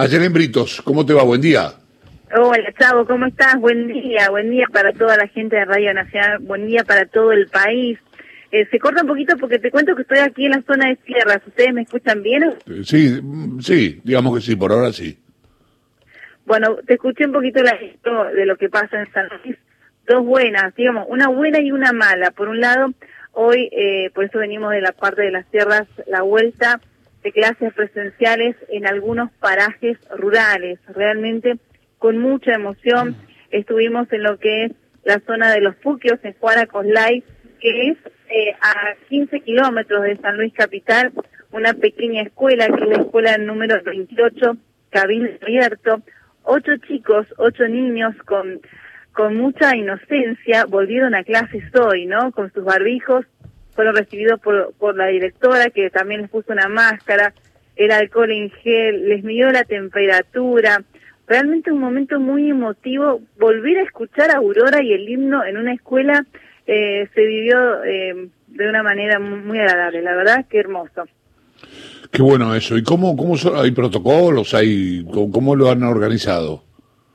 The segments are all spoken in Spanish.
Ayer Britos, ¿cómo te va? Buen día. Hola, Chavo, ¿cómo estás? Buen día, buen día para toda la gente de Radio Nacional, buen día para todo el país. Eh, se corta un poquito porque te cuento que estoy aquí en la zona de tierras. ¿Ustedes me escuchan bien? Eh, sí, mm, sí, digamos que sí, por ahora sí. Bueno, te escuché un poquito la de lo que pasa en San Luis. Dos buenas, digamos, una buena y una mala. Por un lado, hoy, eh, por eso venimos de la parte de las tierras, la vuelta de clases presenciales en algunos parajes rurales. Realmente con mucha emoción estuvimos en lo que es la zona de los Fuquios, en Juana Coslay, que es eh, a 15 kilómetros de San Luis Capital, una pequeña escuela, que es la escuela número 28, Cabildo Abierto. Ocho chicos, ocho niños con, con mucha inocencia volvieron a clases hoy, ¿no? Con sus barbijos, fueron recibidos por, por la directora, que también les puso una máscara, el alcohol en gel, les midió la temperatura, realmente un momento muy emotivo. Volver a escuchar a Aurora y el himno en una escuela eh, se vivió eh, de una manera muy agradable, la verdad, qué hermoso. Qué bueno eso. ¿Y cómo, cómo hay protocolos? hay ¿Cómo lo han organizado?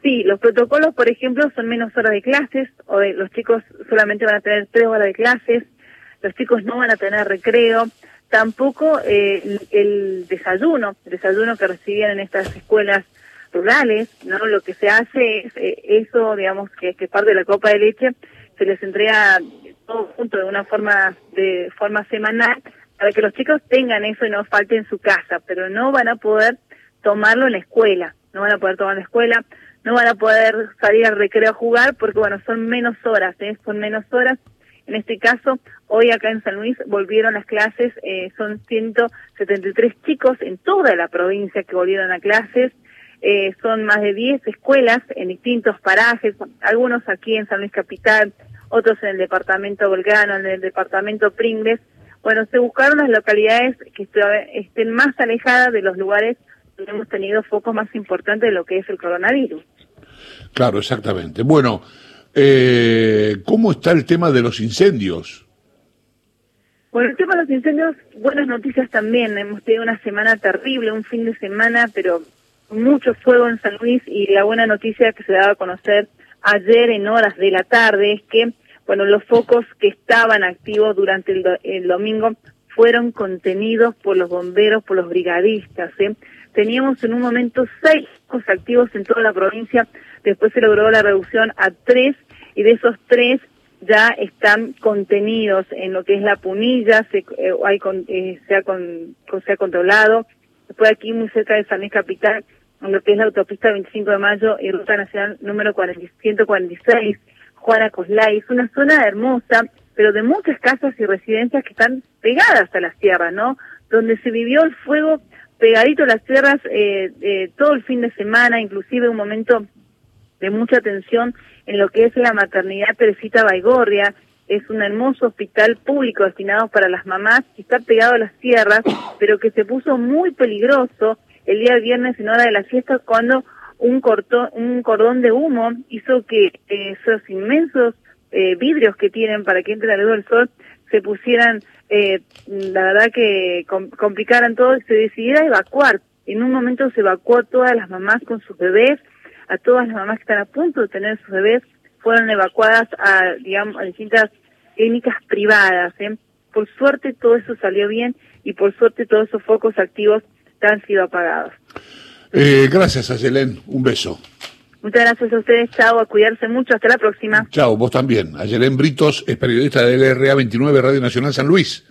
Sí, los protocolos, por ejemplo, son menos horas de clases, o los chicos solamente van a tener tres horas de clases, los chicos no van a tener recreo, tampoco eh, el desayuno, el desayuno que recibían en estas escuelas rurales, ¿no? Lo que se hace es eh, eso, digamos, que, que parte de la copa de leche se les entrega todo junto de una forma de forma semanal para que los chicos tengan eso y no falte en su casa, pero no van a poder tomarlo en la escuela, no van a poder tomar en la escuela, no van a poder salir al recreo a jugar porque bueno, son menos horas, ¿eh? son menos horas. En este caso, hoy acá en San Luis volvieron las clases, eh, son 173 chicos en toda la provincia que volvieron a clases, eh, son más de 10 escuelas en distintos parajes, algunos aquí en San Luis Capital, otros en el departamento Belgrano, en el departamento Pringles. Bueno, se buscaron las localidades que estén más alejadas de los lugares donde hemos tenido focos más importantes de lo que es el coronavirus. Claro, exactamente. Bueno, eh, ¿cómo está el tema de los incendios? Bueno, el tema de los incendios, buenas noticias también. Hemos tenido una semana terrible, un fin de semana, pero mucho fuego en San Luis y la buena noticia que se daba a conocer ayer en horas de la tarde es que, bueno, los focos que estaban activos durante el, domingo fueron contenidos por los bomberos, por los brigadistas. ¿eh? Teníamos en un momento seis focos activos en toda la provincia, después se logró la reducción a tres y de esos tres ya están contenidos en lo que es la punilla, se, eh, hay eh, se, ha se ha controlado. Después aquí muy cerca de San Luis Capital en lo que es la autopista 25 de Mayo y Ruta Nacional número 146, Juana Coslay. Es una zona hermosa, pero de muchas casas y residencias que están pegadas a las tierras, ¿no? Donde se vivió el fuego pegadito a las tierras eh, eh, todo el fin de semana, inclusive un momento de mucha atención en lo que es la maternidad Teresita Baigorria. Es un hermoso hospital público destinado para las mamás que está pegado a las tierras, pero que se puso muy peligroso el día viernes en hora de la fiesta cuando un, corto, un cordón de humo hizo que eh, esos inmensos eh, vidrios que tienen para que entre la luz del sol se pusieran, eh, la verdad que complicaran todo y se decidiera evacuar. En un momento se evacuó a todas las mamás con sus bebés, a todas las mamás que están a punto de tener sus bebés, fueron evacuadas a, digamos, a distintas clínicas privadas. Por suerte todo eso salió bien y por suerte todos esos focos activos han sido apagados. Eh, gracias, Ayelén. Un beso. Muchas gracias a ustedes. Chao, a cuidarse mucho. Hasta la próxima. Chao, vos también. Ayelén Britos es periodista de LRA 29 Radio Nacional San Luis.